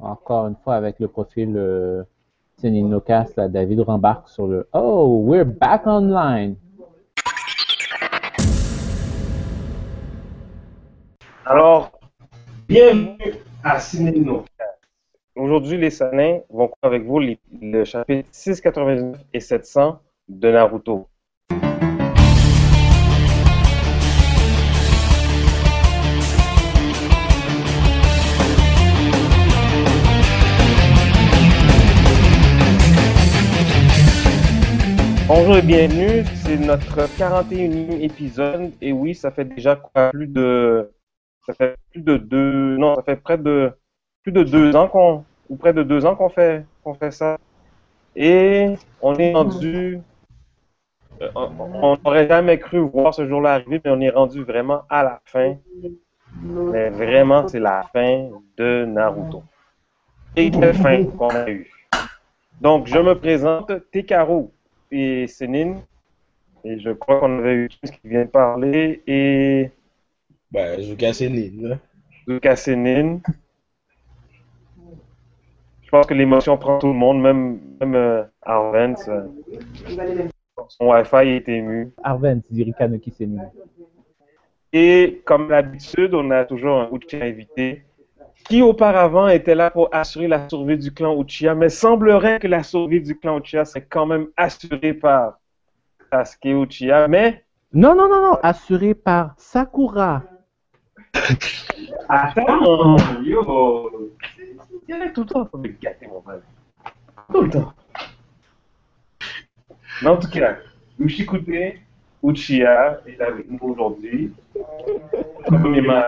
encore une fois avec le profil euh, Nocas, là, David rembarque sur le Oh, we're back online. Alors, bienvenue à Cinéno. Aujourd'hui, les Sanins vont avec vous le chapitre 699 et 700 de Naruto. Bonjour et bienvenue, c'est notre 41e épisode et oui, ça fait déjà quoi, plus de ça fait plus de deux non, ça fait près de plus de deux ans qu'on ou près de deux ans qu'on fait qu'on fait ça et on est rendu euh, on n'aurait jamais cru voir ce jour-là arriver, mais on est rendu vraiment à la fin. Mais vraiment, c'est la fin de Naruto. Et quelle fin qu'on a eue. Donc, je me présente, Tekaro et Sénine. Et je crois qu'on avait eu qui vient de parler. Et. Ben, Zuka Sénine. Zuka Sénine. Je pense que l'émotion prend tout le monde, même, même euh, Arvens. Euh, son Wi-Fi est ému. Arvens, Zirika Sénine. Et comme d'habitude, on a toujours un Uchiha invité qui auparavant était là pour assurer la survie du clan Uchiha, mais semblerait que la survie du clan Uchiha c'est quand même assurée par Sasuke Uchiha, mais... Non, non, non, non, assurée par Sakura. Attends, yo tout le temps faut me gâter, mon frère. Tout le temps. Mais en tout cas, Ushikute Uchiha est avec nous aujourd'hui. Premièrement,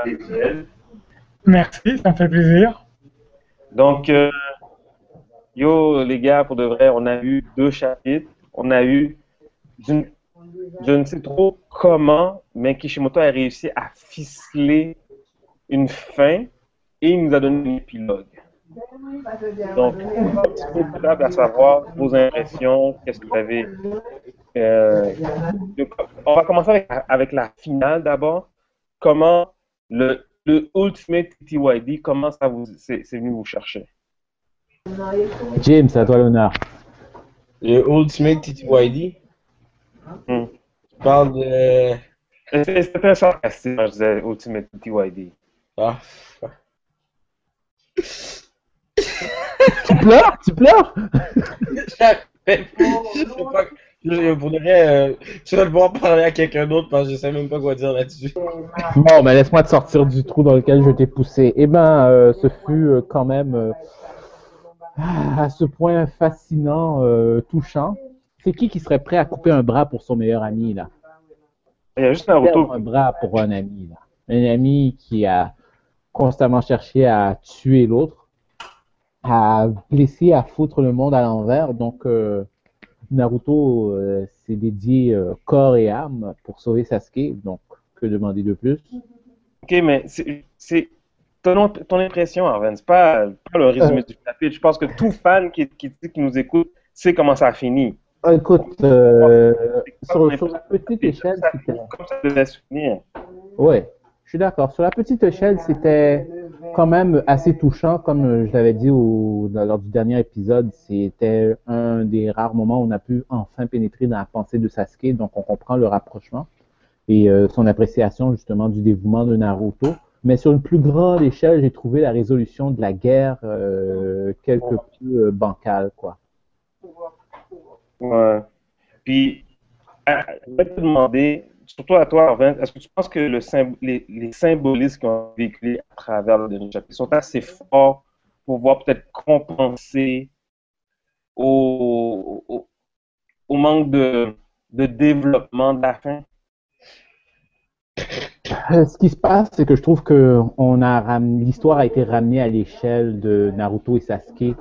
Merci, ça me fait plaisir. Donc, euh, yo, les gars, pour de vrai, on a eu deux chapitres. On a eu, je ne sais trop comment, mais Kishimoto a réussi à ficeler une fin et il nous a donné un épilogue. Donc, peu à savoir vos impressions, qu'est-ce que vous avez. Euh, on va commencer avec, avec la finale d'abord. Comment le, le Ultimate TTYD, comment ça vous c'est venu vous chercher? James, à toi l'honneur. Le Ultimate TTYD hmm. Tu parles de. C'était sarcastique quand je disais Ultimate TTYD. Ah. tu pleures? Tu pleures? Je sais pas. Je voudrais. Euh, tu vas devoir parler à quelqu'un d'autre parce que je sais même pas quoi dire là-dessus. Bon, mais laisse-moi te sortir du trou dans lequel je t'ai poussé. Eh ben, euh, ce fut euh, quand même à ce point fascinant, touchant. C'est qui qui serait prêt à couper un bras pour son meilleur ami, là? Il y a juste un retour. Un bras pour un ami, là. Un ami qui a constamment cherché à tuer l'autre, à blesser, à foutre le monde à l'envers. Donc, Naruto euh, s'est dédié euh, corps et âme pour sauver Sasuke, donc que demander de plus? Ok, mais c'est ton, ton, impression, Arven, c'est pas, pas le résumé euh. du chapitre. Je pense que tout fan qui, qui, qui nous écoute sait comment ça a fini. Écoute, sur, sur, la petite échelle, c'était. Comme ça devait se finir. Ouais. Je suis d'accord. Sur la petite échelle, c'était quand même assez touchant. Comme je l'avais dit lors du dernier épisode, c'était un des rares moments où on a pu enfin pénétrer dans la pensée de Sasuke. Donc, on comprend le rapprochement et euh, son appréciation justement du dévouement de Naruto. Mais sur une plus grande échelle, j'ai trouvé la résolution de la guerre euh, quelque peu euh, bancale, quoi. Ouais. Puis, je vais te demander, surtout à toi, Arvin, est-ce que tu penses que le les, symbolismes qu'on véhiculés à travers le dernier chapitre sont assez forts pour pouvoir peut-être compenser au, au, manque de, de, développement de la fin? Euh, ce qui se passe, c'est que je trouve que l'histoire a été ramenée à l'échelle de Naruto et Sasuke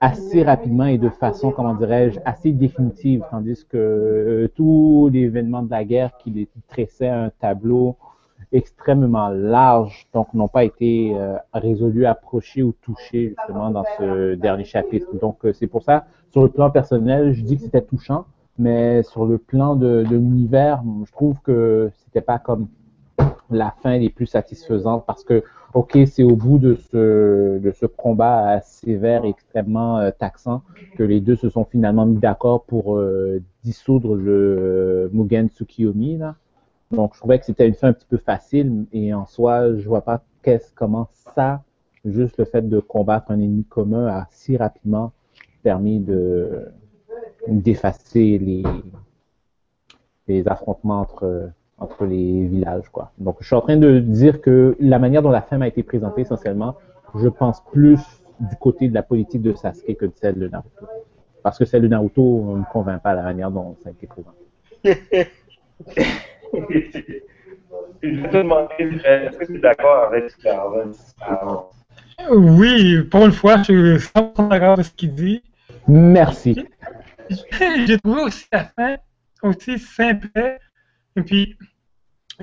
assez rapidement et de façon, comment dirais-je, assez définitive, tandis que euh, tous les événements de la guerre qui les tressaient un tableau extrêmement large, donc n'ont pas été euh, résolus, approchés ou touchés justement dans ce dernier chapitre. Donc euh, c'est pour ça, sur le plan personnel, je dis que c'était touchant, mais sur le plan de, de l'univers, je trouve que c'était pas comme la fin les plus satisfaisantes parce que, ok, c'est au bout de ce, de ce combat sévère, extrêmement euh, taxant, que les deux se sont finalement mis d'accord pour euh, dissoudre le Mugen Tsukiyomi. Là. Donc, je trouvais que c'était une fin un petit peu facile et en soi, je vois pas qu'est-ce, comment ça, juste le fait de combattre un ennemi commun a si rapidement permis de d'effacer les, les affrontements entre, entre les villages. Quoi. Donc, je suis en train de dire que la manière dont la femme a été présentée, essentiellement, je pense plus du côté de la politique de Sasuke que de celle de Naruto. Parce que celle de Naruto ne me convainc pas la manière dont ça a été présenté. je vais te demander, est-ce que tu es d'accord avec ce Oui, pour une fois, je suis 100% d'accord avec ce qu'il dit. Merci. J'ai trouvé aussi la fin aussi simple. Et puis,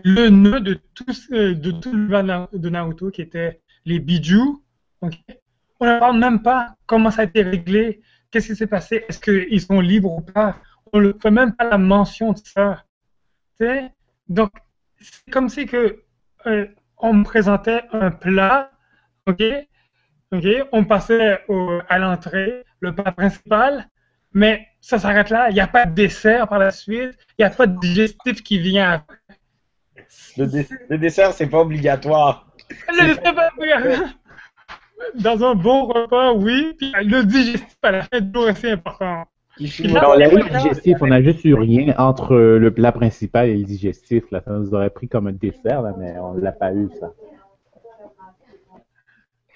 le nœud de tout, de tout le de Naruto qui était les bijoux. On ne parle même pas comment ça a été réglé, qu'est-ce qui s'est passé, est-ce qu'ils sont libres ou pas. On ne fait même pas la mention de ça. Donc, c'est comme si que euh, on me présentait un plat, ok, ok, on passait à l'entrée, le plat principal, mais ça s'arrête là. Il n'y a pas de dessert par la suite. Il n'y a pas de digestif qui vient après. Le, dessert, c'est pas obligatoire. Le dessert, pas obligatoire. Dans un bon repas, oui. Puis le digestif à la fin du jour, c'est important. Le digestif, on n'a juste eu rien entre le plat principal et le digestif. Là. Ça nous aurait pris comme un dessert, là, mais on l'a pas eu, ça.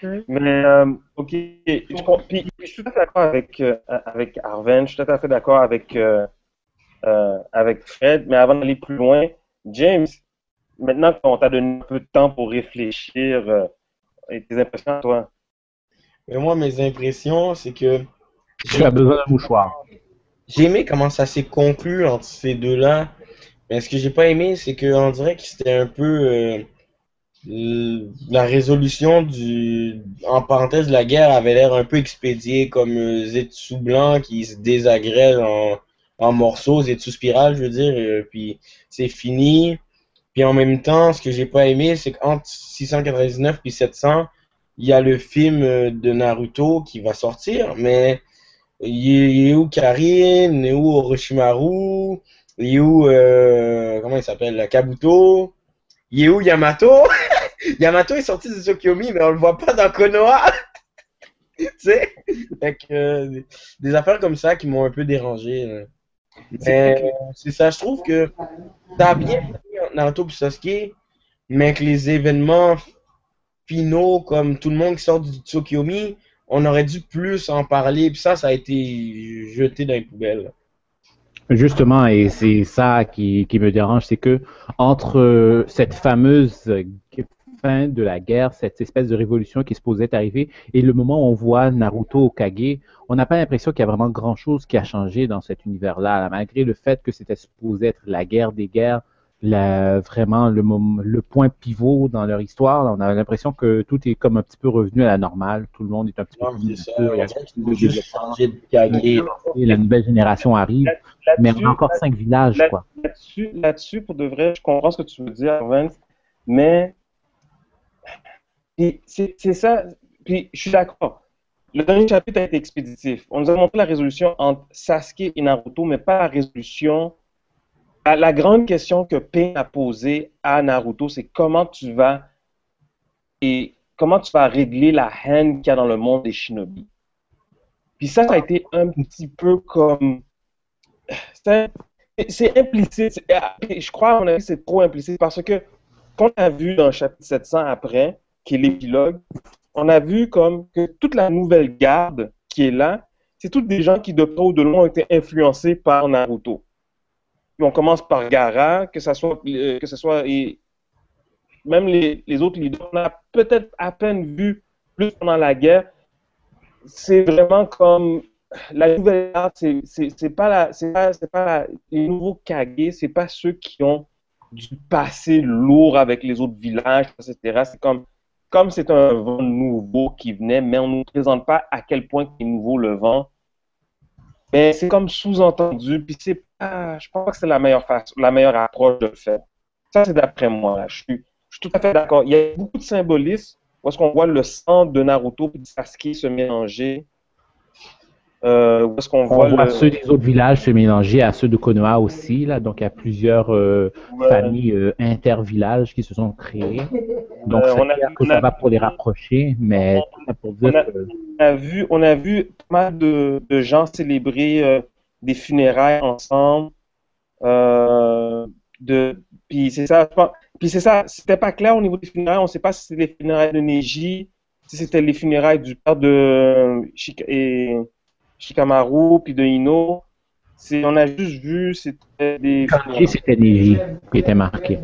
Mais, euh, ok, je, puis, je suis tout à fait d'accord avec, euh, avec Arven, je suis tout à fait d'accord avec, euh, euh avec Fred, mais avant d'aller plus loin, James, maintenant qu'on t'a donné un peu de temps pour réfléchir, euh, et tes impressions à toi? Mais moi, mes impressions, c'est que. Tu as besoin d'un mouchoir. J'ai aimé comment ça s'est conclu entre ces deux-là. Mais ce que j'ai pas aimé, c'est qu'on dirait que c'était un peu la résolution du en parenthèse la guerre avait l'air un peu expédiée comme euh, Zetsu blanc qui se désagrège en, en morceaux Zetsu spirale je veux dire euh, puis c'est fini. Puis en même temps ce que j'ai pas aimé c'est qu'entre 699 puis 700 il y a le film euh, de Naruto qui va sortir mais il est où Karin il est où Orochimaru il est où comment il s'appelle Kabuto il est où Yamato? Yamato est sorti de Tokyomi, mais on le voit pas dans Konoha. tu sais? Euh, des affaires comme ça qui m'ont un peu dérangé. c'est ça, je trouve que ça a bien fait Naruto et Sasuke, mais que les événements finaux, comme tout le monde qui sort du Tokyomi, on aurait dû plus en parler, puis ça, ça a été jeté dans les poubelles. Justement, et c'est ça qui, me dérange, c'est que entre cette fameuse fin de la guerre, cette espèce de révolution qui se posait arriver, et le moment où on voit Naruto au on n'a pas l'impression qu'il y a vraiment grand-chose qui a changé dans cet univers-là, malgré le fait que c'était supposé être la guerre des guerres, la, vraiment le, le point pivot dans leur histoire. on a l'impression que tout est comme un petit peu revenu à la normale, tout le monde est un petit peu plus et la nouvelle génération arrive, mais on a encore cinq villages. Là-dessus, là-dessus, pour de vrai, je comprends ce que tu veux dire, Vince, mais c'est ça. Puis je suis d'accord. Le dernier chapitre a été expéditif. On nous a montré la résolution entre Sasuke et Naruto, mais pas la résolution. La, grande question que Pain a posée à Naruto, c'est comment tu vas et comment tu vas régler la haine qu'il y a dans le monde des shinobi. Puis ça, ça a été un petit peu comme. C'est implicite. Je crois, à mon avis, c'est trop implicite parce que, qu'on a vu dans le chapitre 700 après, qui est l'épilogue, on a vu comme que toute la nouvelle garde qui est là, c'est toutes des gens qui de près ou de loin ont été influencés par Naruto. On commence par Gara, que ce soit, euh, que ce soit et même les, autres leaders, on a peut-être à peine vu plus pendant la guerre. C'est vraiment comme la nouvelle garde, c'est pas la, c'est pas, pas les nouveaux Kage, c'est pas ceux qui ont du passé lourd avec les autres villages, etc. C'est comme comme c'est un vent nouveau qui venait, mais on ne nous présente pas à quel point est nouveau le vent, mais c'est comme sous-entendu, puis c'est pas, je pense que c'est la meilleure la meilleure approche de le faire. Ça, c'est d'après moi. Je suis, je suis tout à fait d'accord. Il y a beaucoup de symbolisme parce qu'on voit le sang de Naruto et de Sasuke se mélanger. Euh, où est-ce qu'on On voit, voit le... ceux des autres villages se mélanger à ceux de Konoha aussi. Là. Donc, il y a plusieurs euh, Ouais. familles euh, inter-villages qui se sont créées. Donc, Euh, c'est on a- que on ça va pour les rapprocher, mais tout ça pour dire on a- que on a vu, on a vu pas mal de, de gens célébrer euh, des funérailles ensemble. De, puis c'est ça, je pense- puis c'est ça, c'était pas clair au niveau des funérailles. On sait pas si c'était les funérailles de Neji, si c'était les funérailles du père de et Shikamaru, puis de Ino. C'est, on a juste vu, c'était des. Kanji, c'était Neji qui était marqué.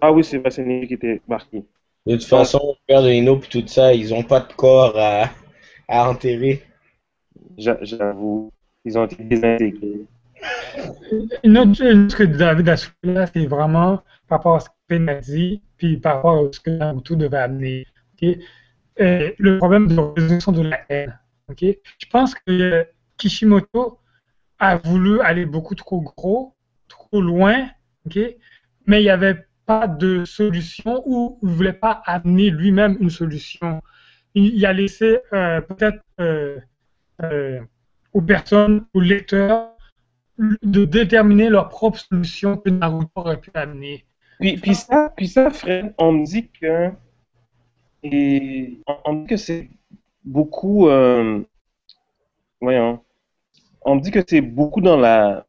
Ah oui, c'est vrai, c'est Neji qui était marqué. De toute façon, le père de Ino puis tout ça, ils ont pas de corps à, à enterrer. J'a- J'avoue, ils ont été désintégrés. Une autre chose que David a soulevé là, c'est vraiment par rapport à ce que Pen a dit, puis par rapport à ce que Naruto devait amener. Euh, le problème de résolution de la haine. Ok? Je pense que Kishimoto a voulu aller beaucoup trop gros, trop loin, ok? mais il n'y avait pas de solution ou il ne voulait pas amener lui-même une solution. Il, a laissé euh, peut-être euh, euh, aux personnes, aux lecteurs, de déterminer leur propre solution que Naruto aurait pu amener. Puis, ça, puis ça, Fred, on me dit que dit que c'est beaucoup euh, voyons, on me dit que c'est beaucoup dans la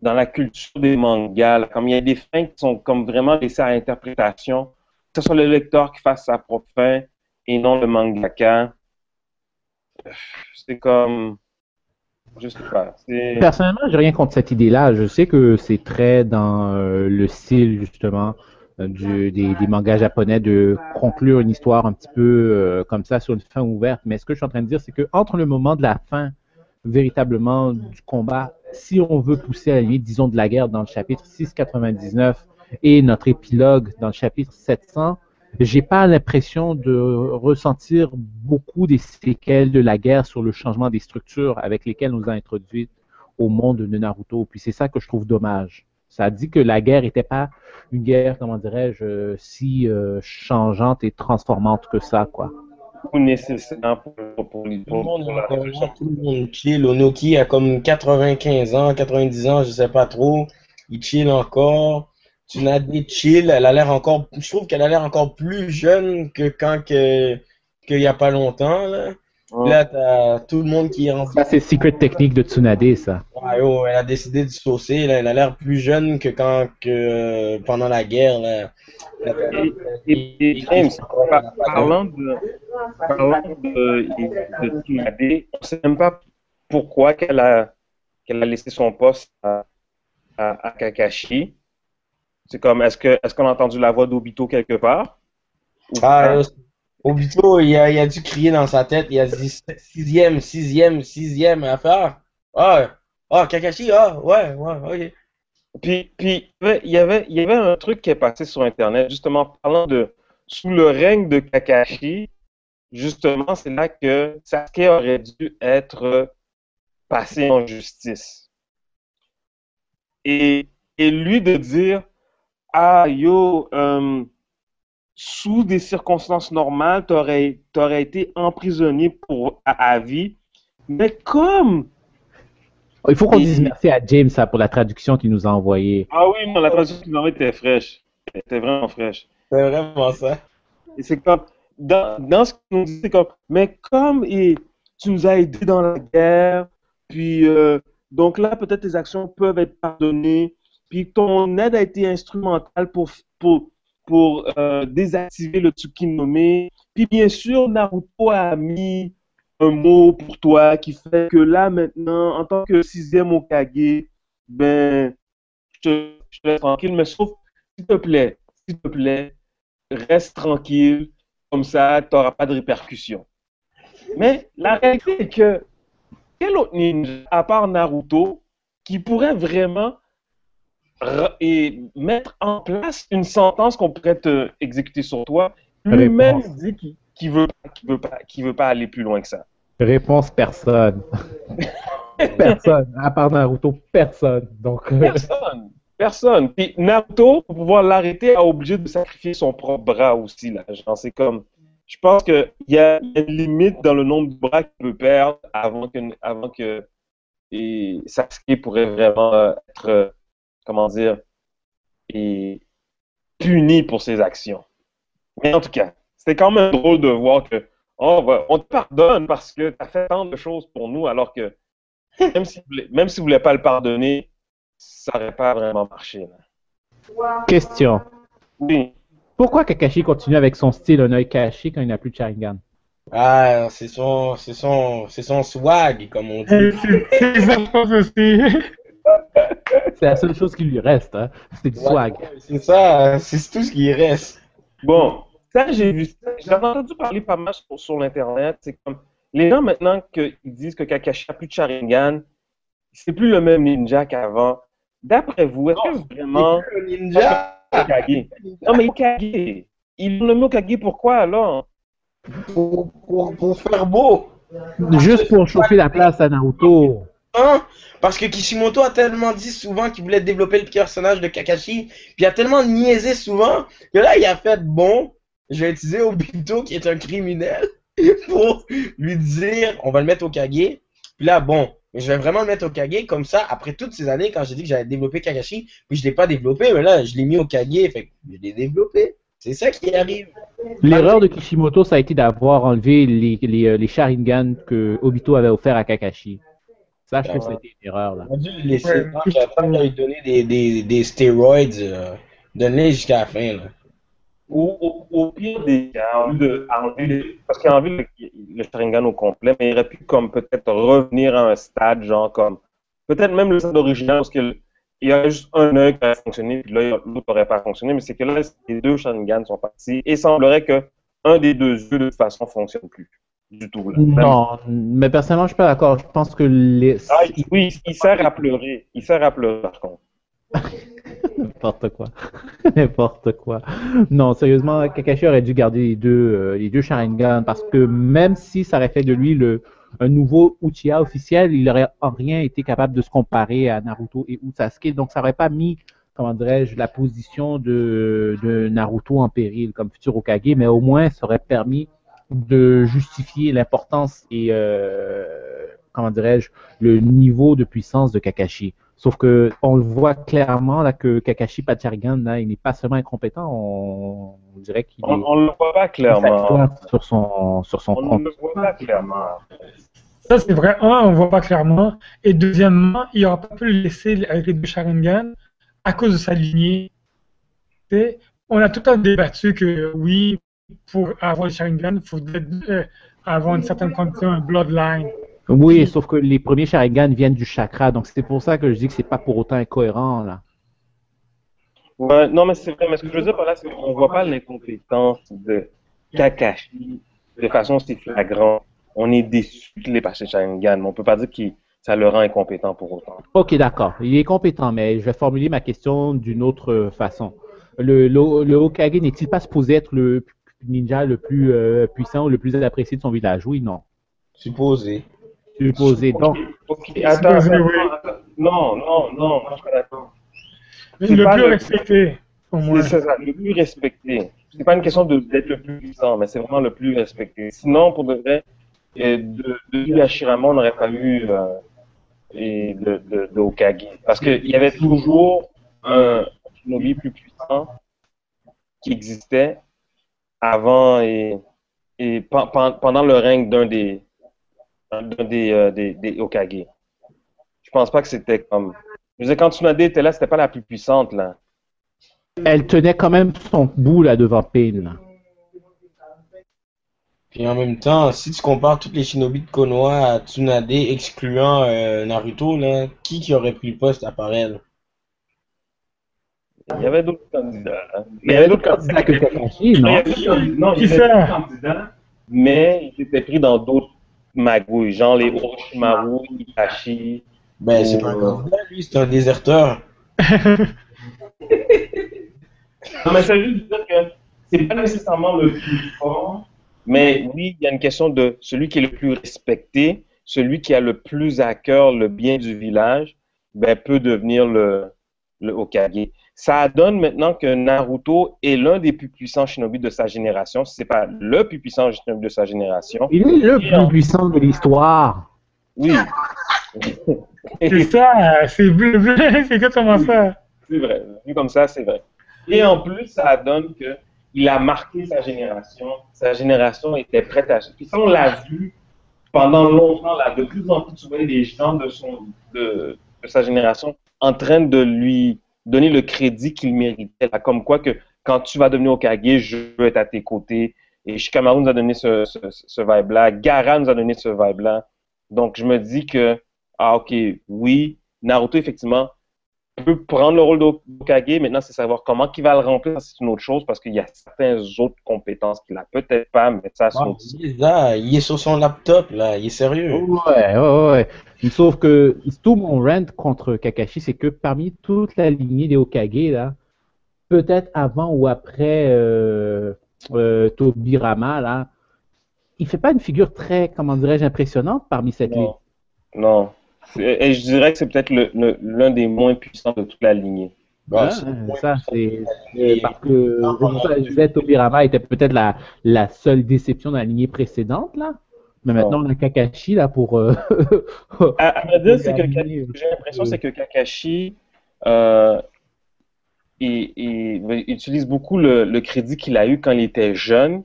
dans la culture des mangas, comme il y a des fins qui sont comme vraiment laissées à l'interprétation, que ce soit le lecteur qui fasse sa propre fin et non le mangaka. C'est comme je sais pas. Personnellement, j'ai rien contre cette idée-là. Je sais que c'est très dans euh, le style, justement, des, des mangas japonais de conclure une histoire un petit peu euh, comme ça sur une fin ouverte. Mais ce que je suis en train de dire, c'est que entre le moment de la fin, véritablement, du combat, si on veut pousser à la limite, disons, de la guerre dans le chapitre 699 et notre épilogue dans le chapitre 700, j'ai pas l'impression de ressentir beaucoup des séquelles de la guerre sur le changement des structures avec lesquelles on nous a introduites au monde de Naruto. Puis c'est ça que je trouve dommage. Ça dit que la guerre n'était pas une guerre, comment dirais-je, euh, si euh, changeante et transformante que ça, quoi. ou nécessaire pour, pour, pour, Tout le pour- monde pour est la encore résolution. là, tout le monde chill. Onoki a comme 95 ans, 90 ans, je sais pas trop. Il chill encore. Tsunade chill, elle a l'air encore, je trouve qu'elle a l'air encore plus jeune que quand que, qu'il y a pas longtemps, là. Ouais. Là, t'as tout le monde qui est en Ça, c'est secret technique de Tsunade, ça. Ouais, oh, elle a décidé de saucer, là. Elle a l'air plus jeune que quand, que, euh, pendant la guerre, là. Et, et- et James, par- parlant de, parlant de, de Tsunade, on ne sait même pas pourquoi qu'elle a, qu'elle a laissé son poste à, à, à Kakashi. C'est comme, est-ce que, est-ce qu'on a entendu la voix d'Obito quelque part? Ou Ah, pas? euh, Obito, il a, il a dû crier dans sa tête, il a dit sixième, sixième, sixième affaire. Ah, ah, Kakashi, ah, ouais, ouais, ok. Puis, puis il y avait, il y avait un truc qui est passé sur Internet, justement, parlant de sous le règne de Kakashi, justement, c'est là que Sasuke aurait dû être passé en justice. Et, et lui de dire, ah, yo, euh, sous des circonstances normales, t'aurais, t'aurais été emprisonné pour, à, à vie. Mais comme Il faut qu'on dise merci à James ça, pour la traduction qu'il nous a envoyée. Ah oui, non, la traduction qu'il m'a était fraîche. Elle était vraiment fraîche. C'est vraiment ça. Et c'est comme, dans, dans ce qu'on nous dit, c'est comme, mais comme et, tu nous as aidés dans la guerre, puis euh, donc là, peut-être tes actions peuvent être pardonnées, puis ton aide a été instrumentale pour, pour, pour euh, désactiver le Tsukinome, puis bien sûr, Naruto a mis un mot pour toi qui fait que là, maintenant, en tant que sixième Okage, ben, je te, je te laisse tranquille, mais sauf, s'il te plaît, s'il te plaît, reste tranquille, comme ça, tu n'auras pas de répercussions. Mais la réalité est que quel autre ninja, à part Naruto, qui pourrait vraiment ra- et mettre en place une sentence qu'on pourrait te exécuter sur toi, lui-même dit qu'il qu'il veut, qu'il veut, pas, qu'il veut pas aller plus loin que ça. Réponse personne. personne. À part Naruto, personne. Donc, euh, Personne. Personne. Puis Naruto, pour pouvoir l'arrêter, a obligé de sacrifier son propre bras aussi. Là. C'est comme. Je pense qu'il y a une limite dans le nombre de bras qu'il peut perdre avant que, avant que et Sasuke pourrait vraiment euh, être, euh, comment dire, et puni pour ses actions. Mais en tout cas, c'était quand même drôle de voir que oh, on te pardonne parce que tu as fait tant de choses pour nous, alors que même si, même si vous ne voulez pas le pardonner, ça n'aurait pas vraiment marché. Là. Question. Oui. Pourquoi Kakashi continue avec son style un œil caché quand il n'a plus de Sharingan? Ah, c'est son, c'est son, c'est son swag, comme on dit. C'est sa chose aussi. C'est la seule chose qui lui reste, hein. C'est du swag. C'est ça, c'est tout ce qui reste. Bon, ça, j'ai vu ça. J'avais entendu parler pas mal sur, sur l'Internet. C'est comme les gens maintenant qu'ils disent que Kakashi n'a plus de Sharingan, c'est plus le même ninja qu'avant. D'après vous, est-ce que vraiment. Le ninja. Non, mais Hokage. Ils l'ont nommé Hokage pourquoi alors? Pour, pour, pour faire beau. Juste pour chauffer la place à Naruto. Parce que Kishimoto a tellement dit souvent qu'il voulait développer le personnage de Kakashi, puis a tellement niaisé souvent, que là, il a fait bon, je vais utiliser Obito, qui est un criminel, pour lui dire, on va le mettre au Kage. Puis là, bon, je vais vraiment le mettre au Kage, comme ça, après toutes ces années, quand j'ai dit que j'allais développer Kakashi, puis je l'ai pas développé, mais là, je l'ai mis au Kage, fait que je l'ai développé. C'est ça qui arrive. L'erreur de Kishimoto, ça a été d'avoir enlevé les, les, euh, les Sharingan que Obito avait offert à Kakashi. Ça, je trouve que c'était une erreur, là. On a dû le laisser, tant qu'il a pas lui donner des, des, des stéroïdes, euh, donne-les jusqu'à la fin, là. Ou au, au pire des cas, en vue de les- parce qu'il a enlevé le, le Sharingan au complet, mais il aurait pu comme peut-être revenir à un stade, genre comme peut-être même le stade original, parce que il y a juste un œil qui aurait fonctionné, puis là, l'autre n'aurait pas fonctionné, mais c'est que là, les deux Sharingan sont partis, et il semblerait que un des deux yeux, de toute façon, fonctionne plus du tout. Là. Non, mais personnellement, je suis pas d'accord. Je pense que les... Ah, oui, il sert à pleurer. Il sert à pleurer, par contre. N'importe quoi. N'importe quoi. Non, sérieusement, Kakashi aurait dû garder les deux, euh, les deux Sharingan parce que même si ça aurait fait de lui le, un nouveau Uchiha officiel, il aurait en rien été capable de se comparer à Naruto et ou Sasuke. Donc, ça aurait pas mis, comment dirais-je, la position de, de Naruto en péril comme futur Hokage, mais au moins, ça aurait permis de justifier l'importance et, euh, comment dirais-je, le niveau de puissance de Kakashi. Sauf que on le voit clairement là que Kakashi Pacharigan, là, il n'est pas seulement incompétent, on, on dirait qu'il est On ne le voit pas clairement. sur son sur son On compte. ne le voit pas clairement. Ça, c'est vrai. Un, on voit pas clairement. Et deuxièmement, il n'aura pas pu le laisser avec les deux Sharingan à cause de sa lignée. Tu sais, on a tout le temps débattu que oui, pour avoir le Sharingan, il faudrait euh, avoir une certaine condition, un bloodline. Oui, sauf que les premiers Sharingan viennent du chakra, donc c'est pour ça que je dis que c'est pas pour autant incohérent là. Ouais, non, mais c'est vrai. Mais ce que je veux dire par là, c'est qu'on ne voit pas l'incompétence de Kakashi de façon si flagrante. On est déçu qu'il ait passé Sharingan, mais on peut pas dire que ça le rend incompétent pour autant. Ok, d'accord. Il est compétent, mais je vais formuler ma question d'une autre façon. Le, le, le Hokage n'est-il pas supposé être le ninja le plus euh, puissant ou le plus apprécié de son village? Oui, non. Supposé. Supposé. Donc, Ok, attends, supposé, attends, oui. attends. Non, non, non, moi, je pas. Mais le pas plus le- respecté, au moins. C'est ça, le plus respecté. C'est pas une question d'être le plus puissant, mais c'est vraiment le plus respecté. Sinon, pour de vrai, euh, de, de lui à Shirama, on n'aurait pas eu euh, et de, de, de Hokage. Parce qu'il y avait toujours un shinobi plus puissant qui existait avant et, et pen- pen- pendant le règne d'un des, d'un des, euh, des, des Hokage. Je pense pas que c'était comme. Je veux dire, quand Tsunade était là, c'était pas la plus puissante, là. elle tenait quand même son bout là devant Pain. là. Puis en même temps, si tu compares toutes les shinobi de Konoha à Tsunade, excluant euh, Naruto, là, qui qui aurait pris le poste à part elle? Il y avait d'autres candidats. hein. Il y avait d'autres candidats. que Kakashi, Non, non? il y Qui avait ça? d'autres candidats, mais ils étaient pris dans d'autres magouilles, genre les Orochimaru, Itachi. Ben, c'est pas un candidat, lui, c'est un déserteur. Non, mais ça veut juste dire que c'est pas nécessairement le plus fort, mais oui, il y a une question de celui qui est le plus respecté, celui qui a le plus à cœur le bien du village, ben, peut devenir le, le Hokage. Ça donne maintenant que Naruto est l'un des plus puissants shinobi de sa génération. Si c'est pas le plus puissant shinobi de sa génération. Il est le en- plus puissant de l'histoire. Oui. C'est ça, c'est bleu, c'est exactement ça. C'est vrai. Vu comme ça, c'est vrai. Et en plus, ça donne que il a marqué sa génération. Sa génération était prête à. Puis ça, on l'a vu pendant longtemps. Là, de plus en plus, tu vois les gens de, son, de, de sa génération en train de lui donner le crédit qu'il méritait. Comme quoi que quand tu vas devenir Okage, je veux être à tes côtés. Et Shikamaru nous a donné ce, ce, ce vibe-là. Gara nous a donné ce vibe-là. Donc, je me dis que, ah, ok, oui, Naruto, effectivement, peut prendre le rôle d'Okage. Maintenant, c'est savoir comment il va le remplir, c'est une autre chose, parce qu'il y a certaines autres compétences qu'il a peut-être pas, mais ça, il est là, il est sur son laptop, là, il est sérieux. Ouais, ouais, ouais. Sauf que tout mon rant contre Kakashi, c'est que parmi toute la lignée des Hokage, là, peut-être avant ou après euh, euh, Tobirama, là, il fait pas une figure très, comment dirais-je, impressionnante parmi cette ligne. Non. Non. C'est- Et je dirais que c'est peut-être le- le- l'un des moins puissants de toute la lignée. Point ça, c'est parce que Non, je non, disais, Tobirama était peut-être la, la seule déception de la lignée précédente, là. Mais maintenant, on a Kakashi, là, pour. euh, À, à vrai dire, c'est que j'ai l'impression c'est que Kakashi euh, il- il- il utilise beaucoup le, le crédit qu'il a eu quand il était jeune.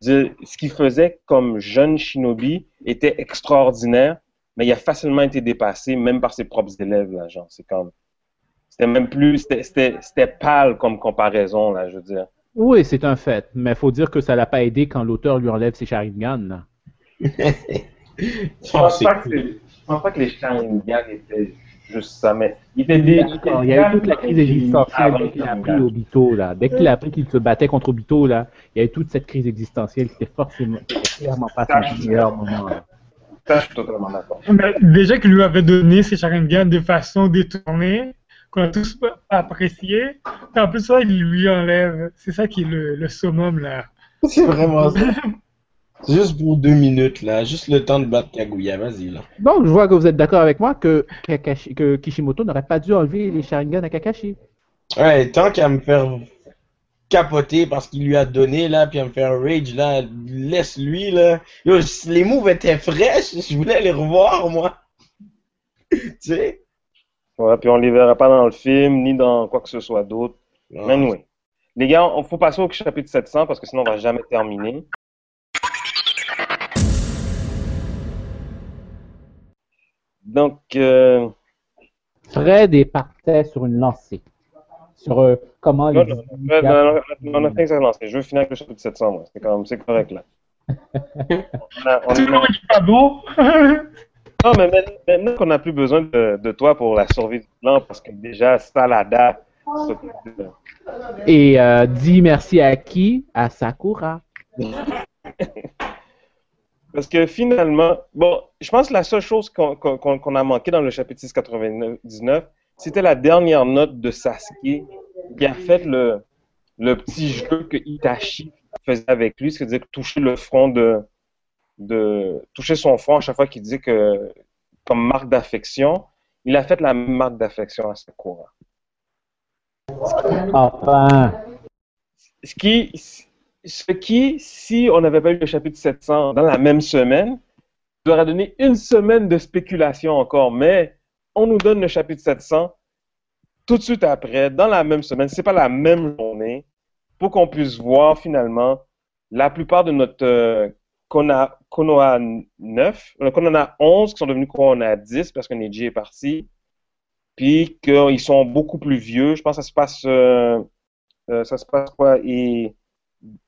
Dire, ce qu'il faisait comme jeune shinobi était extraordinaire, mais il a facilement été dépassé, même par ses propres élèves. Là, genre, c'est comme, c'était même plus, c'était- c'était c'était pâle comme comparaison là, je veux dire. Oui, c'est un fait. Mais il faut dire que ça l'a pas aidé quand l'auteur lui enlève ses Sharingan. Je pense, pas que, cool. c'est- je pense pas que les Sharingan étaient juste ça, mais il était des. Il y a eu toute la crise existentielle dès qu'il a appris. Obito, là. Dès qu'il a appris qu'il se battait contre Obito, là, il y a eu toute cette crise existentielle qui était forcément, clairement pas son meilleur moment. là. Ça, je suis totalement d'accord. Mais déjà qu'il lui avait donné ses Sharingan de façon détournée, qu'on a tous apprécié, et en plus ça, il lui enlève. C'est ça qui est le, le summum, là. C'est vraiment ça. C'est juste pour deux minutes, là. Juste le temps de battre Kaguya. Vas-y, là. Donc, je vois que vous êtes d'accord avec moi que, Kakashi- que Kishimoto n'aurait pas dû enlever les Sharingan à Kakashi. Ouais, tant qu'à me faire capoter parce qu'il lui a donné, là, puis à me faire rage, là, laisse-lui, là. Yo, les moves étaient fraîches. Je voulais les revoir, moi. tu sais? Ouais, puis on les verra pas dans le film, ni dans quoi que ce soit d'autre. Mais anyway. Les gars, on faut passer au chapitre 700 parce que sinon on va jamais terminer. Donc, euh, Fred est partait sur une lancée. Sur euh, comment non, les non, non, non, non, on a fait que ça lancer. Je veux finir avec le chapitre 700, moi. C'est quand même, c'est correct là. On a- on Tout le monde est pas bon. Non, mais maintenant- qu'on n'a plus besoin de, de toi pour la survie du plan, parce que déjà, Salada s'occupe de- Et euh, dis merci à qui? À Sakura. Parce que finalement, bon, je pense que la seule chose qu'on a manqué dans le chapitre 699, c'était la dernière note de Sasuke qui a fait le, le petit jeu que Itachi faisait avec lui, c'est-à-dire toucher le front de, de toucher son front à chaque fois qu'il disait que comme marque d'affection, il a fait la même marque d'affection à Sakura. Enfin. Ce qui, ce qui, si on n'avait pas eu le chapitre 700 dans la même semaine, nous aurait donné une semaine de spéculation encore. Mais on nous donne le chapitre 700 tout de suite après, dans la même semaine. C'est pas la même journée pour qu'on puisse voir finalement la plupart de notre euh, Konoha 9, euh, Konoha 11 qui sont devenus Konoha 10 parce que Neji est parti. Puis qu'ils sont beaucoup plus vieux. Je pense que ça se passe. euh, euh, ça se passe quoi? Et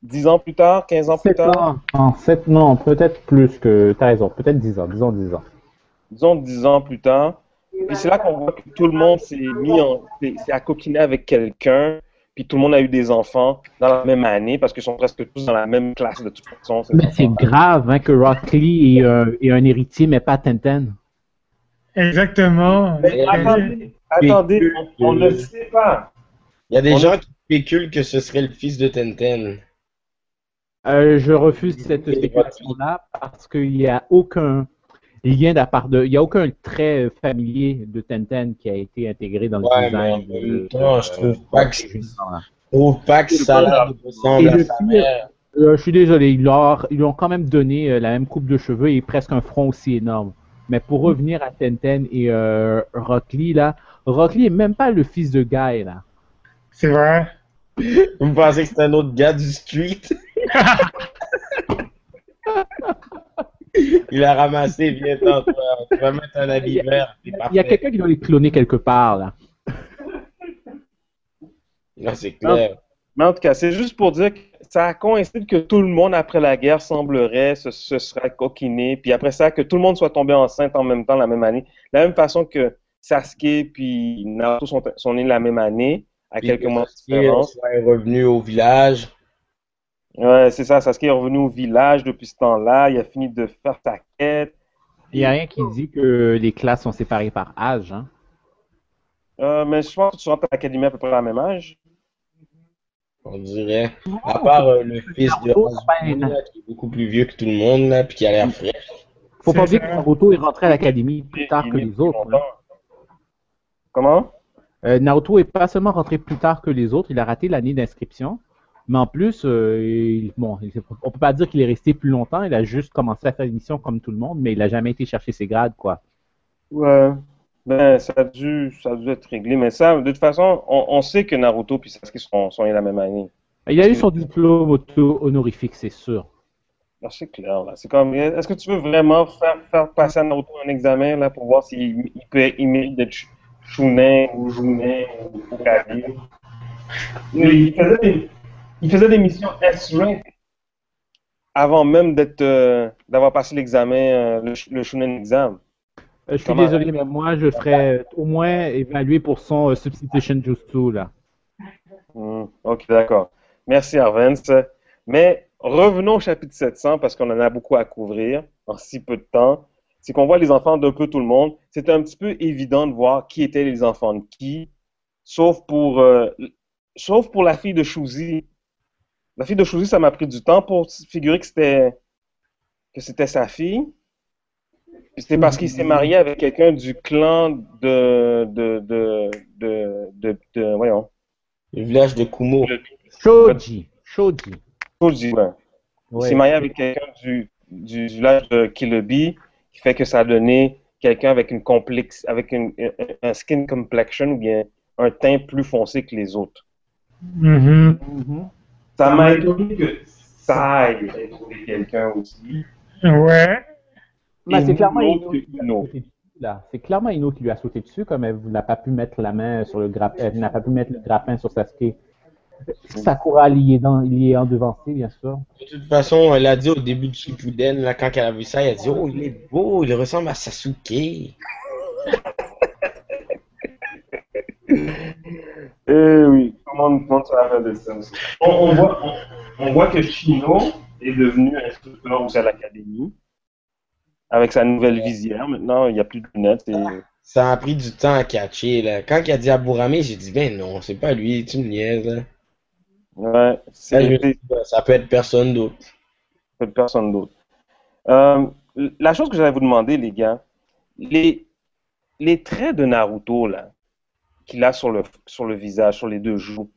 10 ans plus tard, 15 ans plus tard? ans. En sept, non, peut-être plus que. T'as raison, peut-être 10 ans, disons 10 ans. Disons 10 ans plus tard. Et c'est là qu'on voit que tout le monde s'est mis en. s'est- accoquiné avec quelqu'un. Puis tout le monde a eu des enfants dans la même année parce qu'ils sont presque tous dans la même classe de toute façon. Mais c'est grave hein, que Rock Lee est, un- est un héritier, mais pas Tenten. Exactement. Mais attendez, attendez, on, on ne sait pas. Il y a des On- gens qui spéculent que ce serait le fils de Tenten. Euh, je refuse cette spéculation-là parce qu'il n'y a aucun. lien d'à de. Il n'y a aucun trait familier de Tenten qui a été intégré dans le Ouais, design. mais en de- même temps, je trouve pas que- Je trouve pas que ça Et à sa mère. Euh, je suis désolé, ils, leur- ils lui ont quand même donné euh, la même coupe de cheveux et presque un front aussi énorme. Mais pour revenir à Tenten et euh, Rock Lee, là, Rock Lee est même pas le fils de Guy, là. C'est vrai? Vous pensez que c'est un autre gars du street? Il a ramassé, viens toi, tu vas mettre un habit vert, Il y a quelqu'un qui doit les cloner quelque part, là. Non, c'est clair. Mais en tout cas, c'est juste pour dire que ça coïncide que tout le monde après la guerre semblerait se, se sera coquiné, puis après ça, que tout le monde soit tombé enceinte en même temps la même année. De la même façon que Sasuke puis Naruto sont, sont nés la même année, à Puis quelques que mois de différence. soit revenu au village. Ouais, c'est ça. Sasuke est revenu au village depuis ce temps-là. Il a fini de faire sa quête. Il n'y a rien qui dit que les classes sont séparées par âge. Hein? Euh, mais je pense que tu rentres à l'académie à peu près à la même âge. On dirait. À part euh, le fils de Razuki, ben, là, qui est beaucoup plus vieux que tout le monde, là, puis qui a l'air frais. Faut pas oublier que. Naruto est rentré à l'académie plus tard que est les autres. longtemps. Comment? Euh, Naruto est pas seulement rentré plus tard que les autres, il a raté l'année d'inscription. Mais en plus, euh, il- bon, il- on peut pas dire qu'il est resté plus longtemps, il a juste commencé à faire une mission comme tout le monde, mais il a jamais été chercher ses grades, quoi. Ouais. Ben, ça a dû, ça a dû être réglé. Mais ça, de toute façon, on, on sait que Naruto et Sasuke sont, sont la même année. Il a eu son diplôme auto honorifique, c'est sûr. Ah, c'est clair, là. C'est comme, est-ce que tu veux vraiment faire, faire passer à Naruto un examen, là, pour voir s'il il peut, il mérite d'être ch- Shunen ou Junen ou Hokage? Il faisait des, il faisait des missions S-rank avant même d'être, euh, d'avoir passé l'examen, euh, le, le Shunen exam. Euh, je suis Comment- désolé, mais moi, je ferais euh, au moins évaluer pour son substitution jutsu, là. Hmm, ok, d'accord. Merci, Arvens. Mais revenons au chapitre 700 parce qu'on en a beaucoup à couvrir en si peu de temps. C'est qu'on voit les enfants d'un peu tout le monde. C'est un petit peu évident de voir qui étaient les enfants de qui, sauf pour, euh, sauf pour la fille de Shuzi. La fille de Shuzi, ça m'a pris du temps pour figurer que c'était que c'était sa fille. C'était parce qu'il s'est marié avec quelqu'un du clan de de de de, de, de- voyons. Le village de Kumo. Shoji. Shoji. Ouais. Il s'est marié avec quelqu'un du, du village de Kilobi, qui fait que ça a donné quelqu'un avec une complexe, avec une, un- skin complexion ou bien un teint plus foncé que les autres. Mhm. Mhm. Ça m'a étonné que Sai ait trouvé quelqu'un aussi. Ouais. Mais Et c'est clairement Ino qui lui a Ino. sauté dessus, là. C'est clairement Ino qui lui a sauté dessus, comme elle n'a pas pu mettre la main sur le grappin, elle n'a pas pu mettre le grappin sur Sasuke. Sakura l'y est, dans, l'y est en devancé, bien sûr? De toute façon, elle a dit au début du Shippuden, là, quand elle a vu ça, elle a dit Oh, il est beau, il ressemble à Sasuke. Eh oui, comment le monde se rappelle de ça aussi. On, on voit, on, on voit que Shino est devenu instructeur aussi à l'académie. Avec sa nouvelle visière, maintenant, il n'y a plus de lunettes. Et... Ça a pris du temps à catcher, là. Quand il a dit à Burame, j'ai dit Ben non, c'est pas lui, tu me niaises, là. Ouais, me c'est suis dit, Ben, ça peut être personne d'autre. personne d'autre. Euh, la chose que j'allais vous demander, les gars, les, les traits de Naruto, là, qu'il a sur le, sur le visage, sur les deux joues,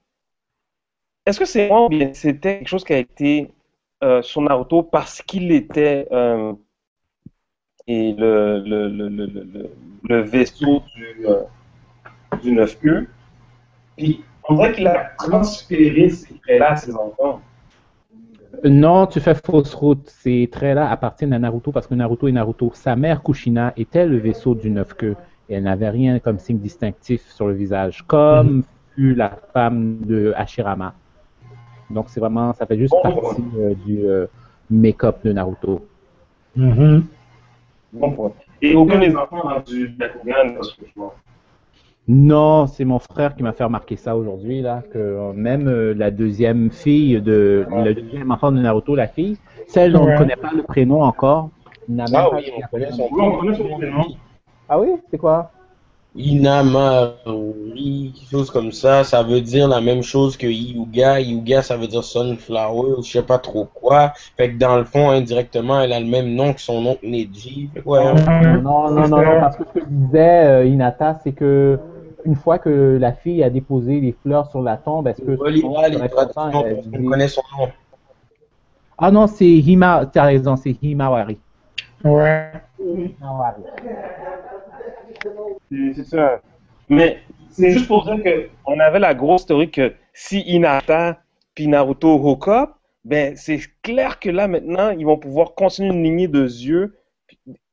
est-ce que c'est moi ou bien c'était quelque chose qui a été euh, sur Naruto parce qu'il était euh, et le, le, le, le, le, le- le vaisseau du, euh, du 9Q, puis on dirait qu'il a transféré ces traits-là à ses enfants. Non, tu fais fausse route. Ces traits-là appartiennent à Naruto parce que Naruto est Naruto. Sa mère Kushina était le vaisseau du neuf queue et elle n'avait rien comme signe distinctif sur le visage, comme fut la femme de Hashirama. Donc c'est vraiment, ça fait juste Bon, partie euh, du euh, make-up de Naruto. Mhm. Bon point. Et aucun des enfants a du Bakugan parce que je vois. Non, c'est mon frère qui m'a fait remarquer ça aujourd'hui là, que euh, même euh, la deuxième fille de, le deuxième enfant de Naruto, la fille, celle dont on Ouais. ne connaît pas le prénom encore, n'a même Ah pas oui, on connaît son prénom. Ah oui, c'est quoi? Inamari, quelque chose comme ça, ça veut dire la même chose que Yuga. Yuga, ça veut dire Sunflower, ou je sais pas trop quoi. Fait que dans le fond, indirectement, elle a le même nom que son oncle Neji. Ouais, Non, non, non, non, parce que ce que disait euh, Inata, c'est que une fois que la fille a déposé les fleurs sur la tombe, est-ce que les son- traductions, nom. Ah non, c'est Hima, t'as raison, c'est Himawari. Ouais. Himawari. C'est ça. Mais c'est juste pour dire que on avait la grosse théorie que si Hinata puis Naruto hook up, ben c'est clair que là maintenant ils vont pouvoir continuer une lignée de yeux,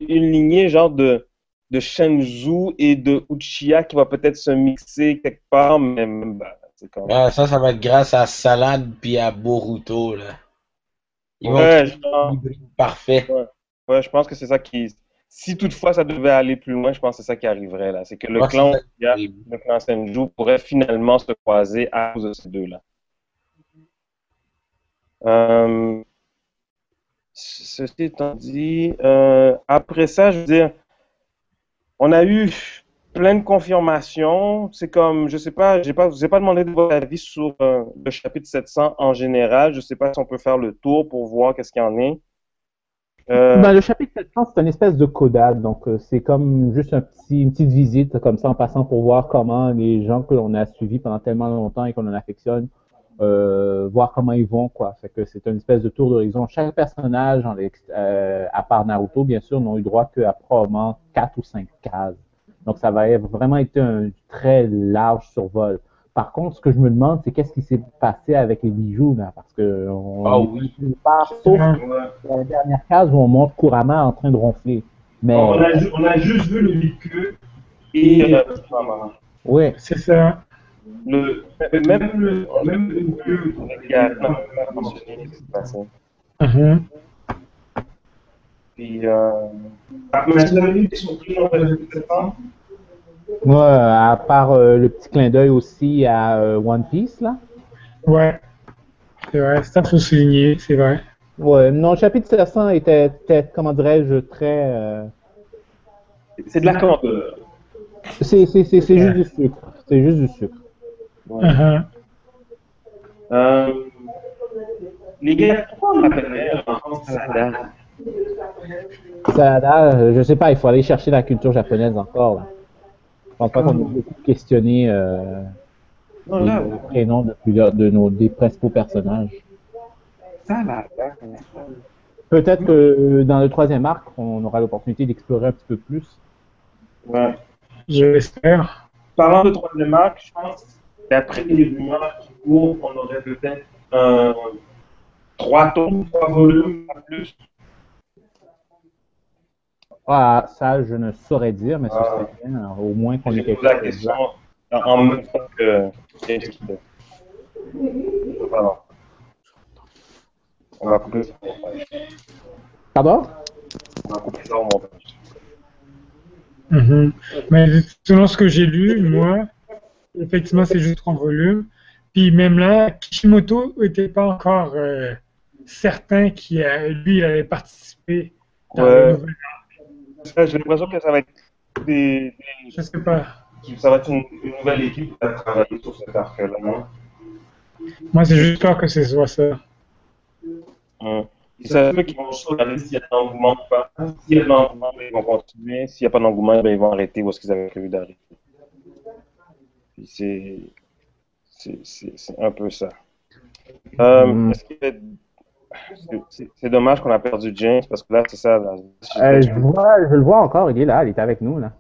une lignée genre de de Shenzu et de Uchiha qui va peut-être se mixer quelque part, mais c'est comme Ah, ça, ça va être grâce à Salade puis à Boruto, là. Ils vont Ouais, je parfait. Ouais, je pense que c'est ça qui. Si toutefois ça devait aller plus loin, je pense que c'est ça qui arriverait là. C'est que le clan. Uchiha, le clan Senju pourrait finalement se croiser à cause de ces deux-là. Euh, ceci étant dit, euh, après ça, je veux dire, on a eu plein de confirmations. C'est comme, je sais pas, j'ai pas, vous ai pas demandé de votre avis sur euh, le chapitre 700 en général. Je sais pas si on peut faire le tour pour voir qu'est-ce qu'il y en est. Euh, Ben, le chapitre 700, c'est une espèce de codade, donc euh, c'est comme juste un petit, une petite visite comme ça en passant pour voir comment les gens que l'on a suivis pendant tellement longtemps et qu'on en affectionne, euh, voir comment ils vont, quoi. Fait que c'est une espèce de tour d'horizon. Chaque personnage, en euh, à part Naruto, bien sûr, n'ont eu droit qu'à probablement 4 ou 5 cases. Donc ça va être- vraiment été un très large survol. Par contre, ce que je me demande, c'est qu'est-ce qui s'est passé avec les bijoux, là, parce que on Ah oui. part, sauf la dernière case où on montre Kurama en train de ronfler. Mais on, a, ju- on a juste vu le véhicule et euh, ouais, C'est ça. Le, même le même le non, même pas mentionné ce qui s'est passé. Mhm. Puis, euh, ah, ouais, à part euh, le petit clin d'œil aussi à euh, One Piece là. Ouais. C'est vrai. Ça, faut souligner. C'est vrai. Ouais, non, le chapitre 700 était, était, comment dirais-je, très. euh, C'est de la c'est c'est- c'est- c'est juste du sucre. C'est juste du sucre. Mhm. Euh, les gars, pourquoi on appelait en salade? Ça, là, euh, je sais pas, il faut aller chercher la culture japonaise encore. Là. Je pense pas qu'on ait beaucoup questionné euh, Non, les, là, les prénoms de plusieurs de nos des principaux personnages. salade. Peut-être que euh, dans le troisième arc, on aura l'opportunité d'explorer un petit peu plus. Ouais. Je l'espère. Parlant de troisième arc, je pense, d'après les rumeurs qui courent, on aurait peut-être euh, trois tomes, trois volumes, pas plus. Ah, ça, je ne saurais dire, mais ce Ah. serait bien, hein, au moins qu'on ait quelque la chose. question en, en même temps que. Pardon. On va couper ça au montage. Pardon? On va couper ça au montage. Mhm. Mais selon ce que j'ai lu, moi, effectivement, c'est juste trois volumes. Puis même là, Kishimoto n'était pas encore euh, certain qu'il lui, il allait participer dans Ouais. le nouvel Ça, J'ai l'impression que ça va être des, Je sais pas. ça va être une, une nouvelle équipe qui va travailler sur cet arc-là. Moi, c'est juste peur que ce soit ça. Hum. Ils savent qu'ils vont regarder s'il y a de l'engouement ou pas. S'il y a de l'engouement, ben, ils vont continuer. S'il n'y a pas d'engouement, ben, ils vont arrêter où est-ce qu'ils avaient prévu d'arrêter. C'est. c'est- C'est c'est un peu ça. Euh, Mm. c'est- dommage qu'on a perdu James parce que là, c'est ça. Là, Euh, je, vois, je le vois encore, il est là, il est avec nous. là.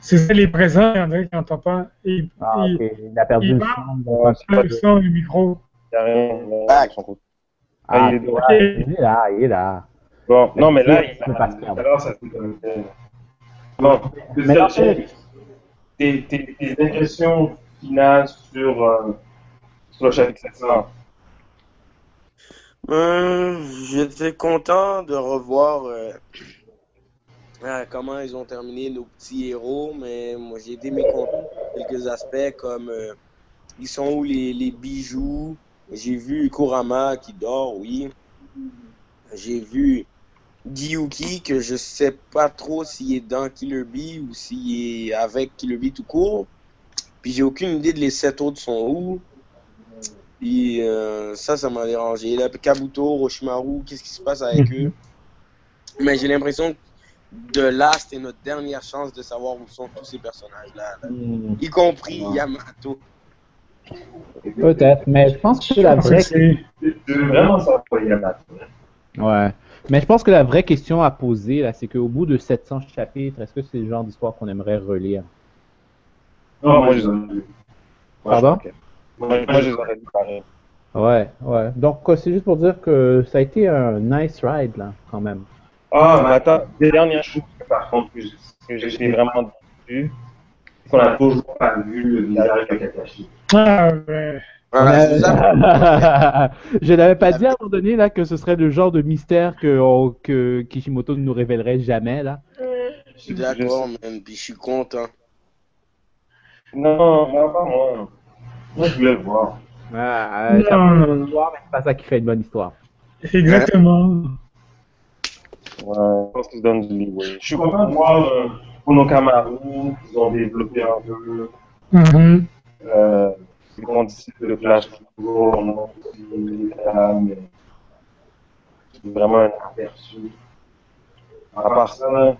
C'est ça, les présents, il y en a qui n'entend pas. Il, Ah, il, ok, il a perdu il le parle. son. Le de- son, le micro. il a rien. là, Ah. de son côté. Ah, il est ouais, de- il est là, il est là. Bon, non, mais là, il se perdre. alors, ça fait comme ça. Bon, Mais James, tes, tes, impressions finales sur, euh, sur le chapitre 700. Euh, J'étais content de revoir euh, euh, comment ils ont terminé nos petits héros, mais moi j'ai été mécontent de quelques aspects comme euh, ils sont où les, les bijoux? J'ai vu Kurama qui dort, oui. J'ai vu Giyuki, que je sais pas trop s'il est dans Killer Bee ou s'il est avec Killer Bee tout court. Puis j'ai aucune idée de les sept autres sont où. Puis euh, ça, ça m'a dérangé. Là, Kabuto, Roshimaru, qu'est-ce qui se passe avec Mhm. eux? Mais j'ai l'impression que de là, c'était notre dernière chance de savoir où sont tous ces personnages-là. là. Hmm, Y compris Ouais. Yamato. Peut-être, mais je pense que la Je pense vraie c'est- Je veux vraiment savoir quoi il y a là. Ouais. Mais je pense que la vraie question à poser, là, c'est qu'au bout de 700 chapitres, est-ce que c'est le genre d'histoire qu'on aimerait relire? Non, moi, je les aurais lus. Pardon? Moi, je les aurais lus pareil. Ouais, ouais. Donc, c'est juste pour dire que ça a été un nice ride, là, quand même. Ah, mais attends, des dernières choses, par contre, que j'ai- vraiment déçu, c'est qu'on a toujours pas vu le visage de Kakashi. Ah, ouais. Voilà, ça. je n'avais pas dit à un moment donné, là, que ce serait le genre de mystère que, on- que Kishimoto ne nous révélerait jamais, là. Je suis d'accord, même. Puis je suis content. Non, non, pas moi. Moi, je voulais le voir. Ah, euh, Non. histoire, mais c'est pas ça qui fait une bonne histoire. Exactement. Ouais, je pense qu'ils se donnent du leeway. Je suis content de voir euh, Ono Kamaru, qu'ils ont développé un peu. Mhm. Euh, ils vont d'ici de Flash on a aussi c'est vraiment un aperçu. À part ça,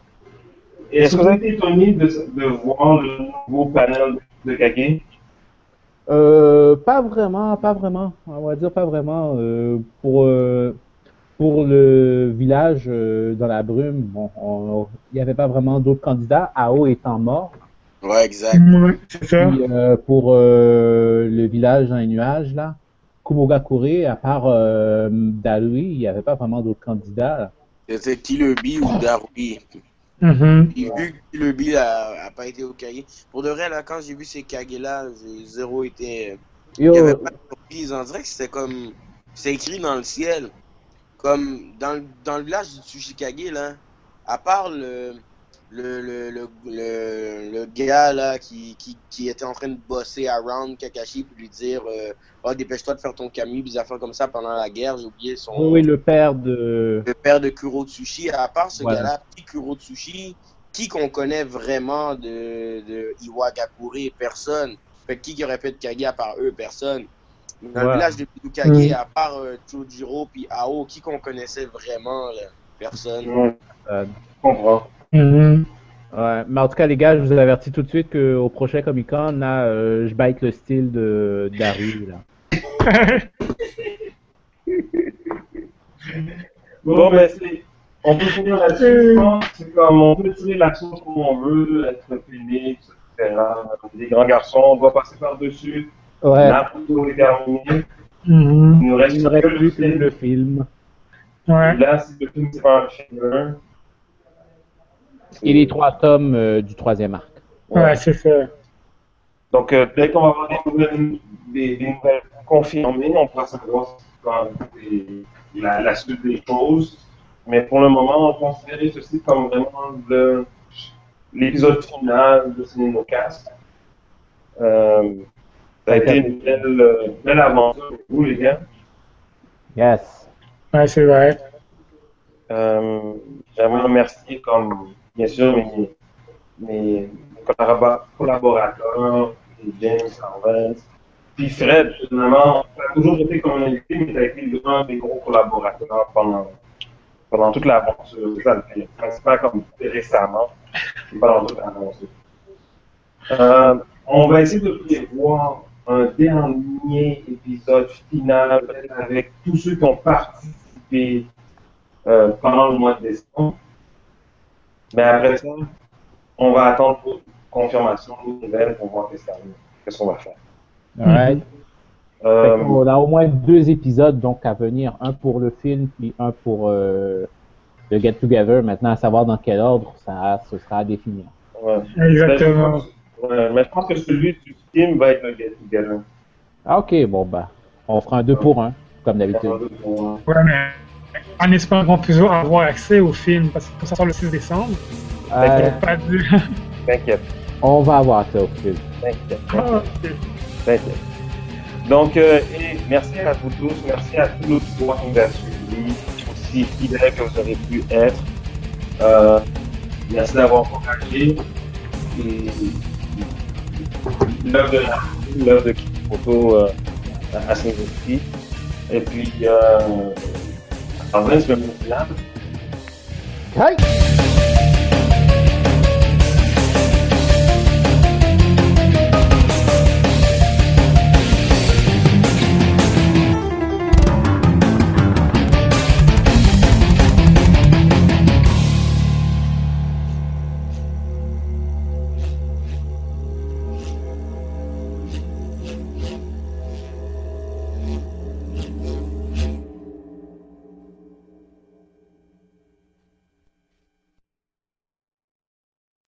est-ce que vous avez été étonné de, voir le nouveau panel de Kage? Euh, pas vraiment, pas vraiment. On va dire pas vraiment. Euh, pour, euh, pour le village euh, dans la brume, bon, on- il n'y avait pas vraiment d'autres candidats, Ao étant mort. Ouais, exact. Ouais, c'est ça. Puis, euh, pour euh, le village dans les nuages, là, Kumogakure, à part euh, Darui, il n'y avait pas vraiment d'autres candidats. C'était Killer Bee ou Darui. Mhm. Puis vu que Killer Bee a, a pas été au cahier. Pour de vrai, là, quand j'ai vu ces Kage-là, j'ai zéro été. Il Yo, y avait pas de surprise. On dirait que c'était comme. C'est écrit dans le ciel. Comme dans, le- dans le village du Tsushikage, là. À part le. Le, le, le, le, le gars là qui, qui, qui était en train de bosser around Kakashi pour lui dire euh, oh, dépêche-toi de faire ton kami, des affaires comme ça pendant la guerre, j'ai oublié son, oui, oui, le père de. le père de Kuro Tsushi, à part ce Voilà. gars-là, petit Kuro Tsushi, qui qu'on connaît vraiment de, de Iwagakure Personne. Fait qui qui aurait pu être Kage à part eux? Personne. Dans le Voilà. village de Midokage, Mm. à part euh, Chojiro puis Ao, qui qu'on connaissait vraiment là? Personne. Ouais, Euh, je comprends. Mhm. Ouais, mais en tout cas, les gars, je vous avertis tout de suite qu'au prochain Comic Con, là, euh, je bite le style de Daru, là. Bon, ben, c'est. On peut finir là-dessus, je pense. C'est comme on peut tirer la sauce comme on veut, être phoenix, etc. Des grands garçons, on doit passer par-dessus. Ouais, Naruto est terminé. Mhm. Il nous reste il ne reste que plus que film. le film. Ouais. Là, si le film c'est pas un film, Et les trois tomes euh, du troisième arc. Ouais, c'est ça. Donc, euh, dès qu'on va avoir des nouvelles, des, des nouvelles confirmées, on pourra savoir la, la suite des choses. Mais pour le moment, on considère ceci comme vraiment l'épisode final de Cinémocast. Euh, ça a été une belle, euh, belle aventure pour vous, les gars. Yes. Ouais, c'est vrai. Euh, J'aimerais remercier, comme bien sûr, mes, mes collabora- collaborateurs, James Harvest. Puis Fred, finalement, ça a toujours été comme invité, mais ça a été un des gros collaborateurs pendant, pendant toute l'aventure. Ça C'est pas comme récemment, dans toute l'aventure. Euh, on va essayer de prévoir un dernier épisode final, avec tous ceux qui ont participé euh, pendant le mois de décembre. Mais après ça, on va attendre pour confirmation nouvelle pour voir qu'est-ce qu'on- va faire. Alright. Euh, qu'on a au moins deux épisodes donc à venir, un pour le film puis un pour euh, le Get Together. Maintenant, à savoir dans quel ordre, ça ce sera à définir. ouais. Exactement. Ouais, mais je pense que celui du film va être le Get Together. Ah ok, bon bah, on fera un deux pour un, comme d'habitude. Ouais, mais en espérant qu'on puisse avoir accès au film, parce que ça sort le 6 décembre. Euh, Pas. T'inquiète, on va avoir ça au film. t'inquiète, Ah. Donc, euh, et merci à vous tous, merci à tous l'auditoire qui nous a suivis, aussi aussi fidèle que vous aurez pu être. Euh, merci d'avoir encouragé l'œuvre de l'œuvre de Kishimoto euh, à ce niveau-ci. Et puis, euh, en vrai, je vais me Hey!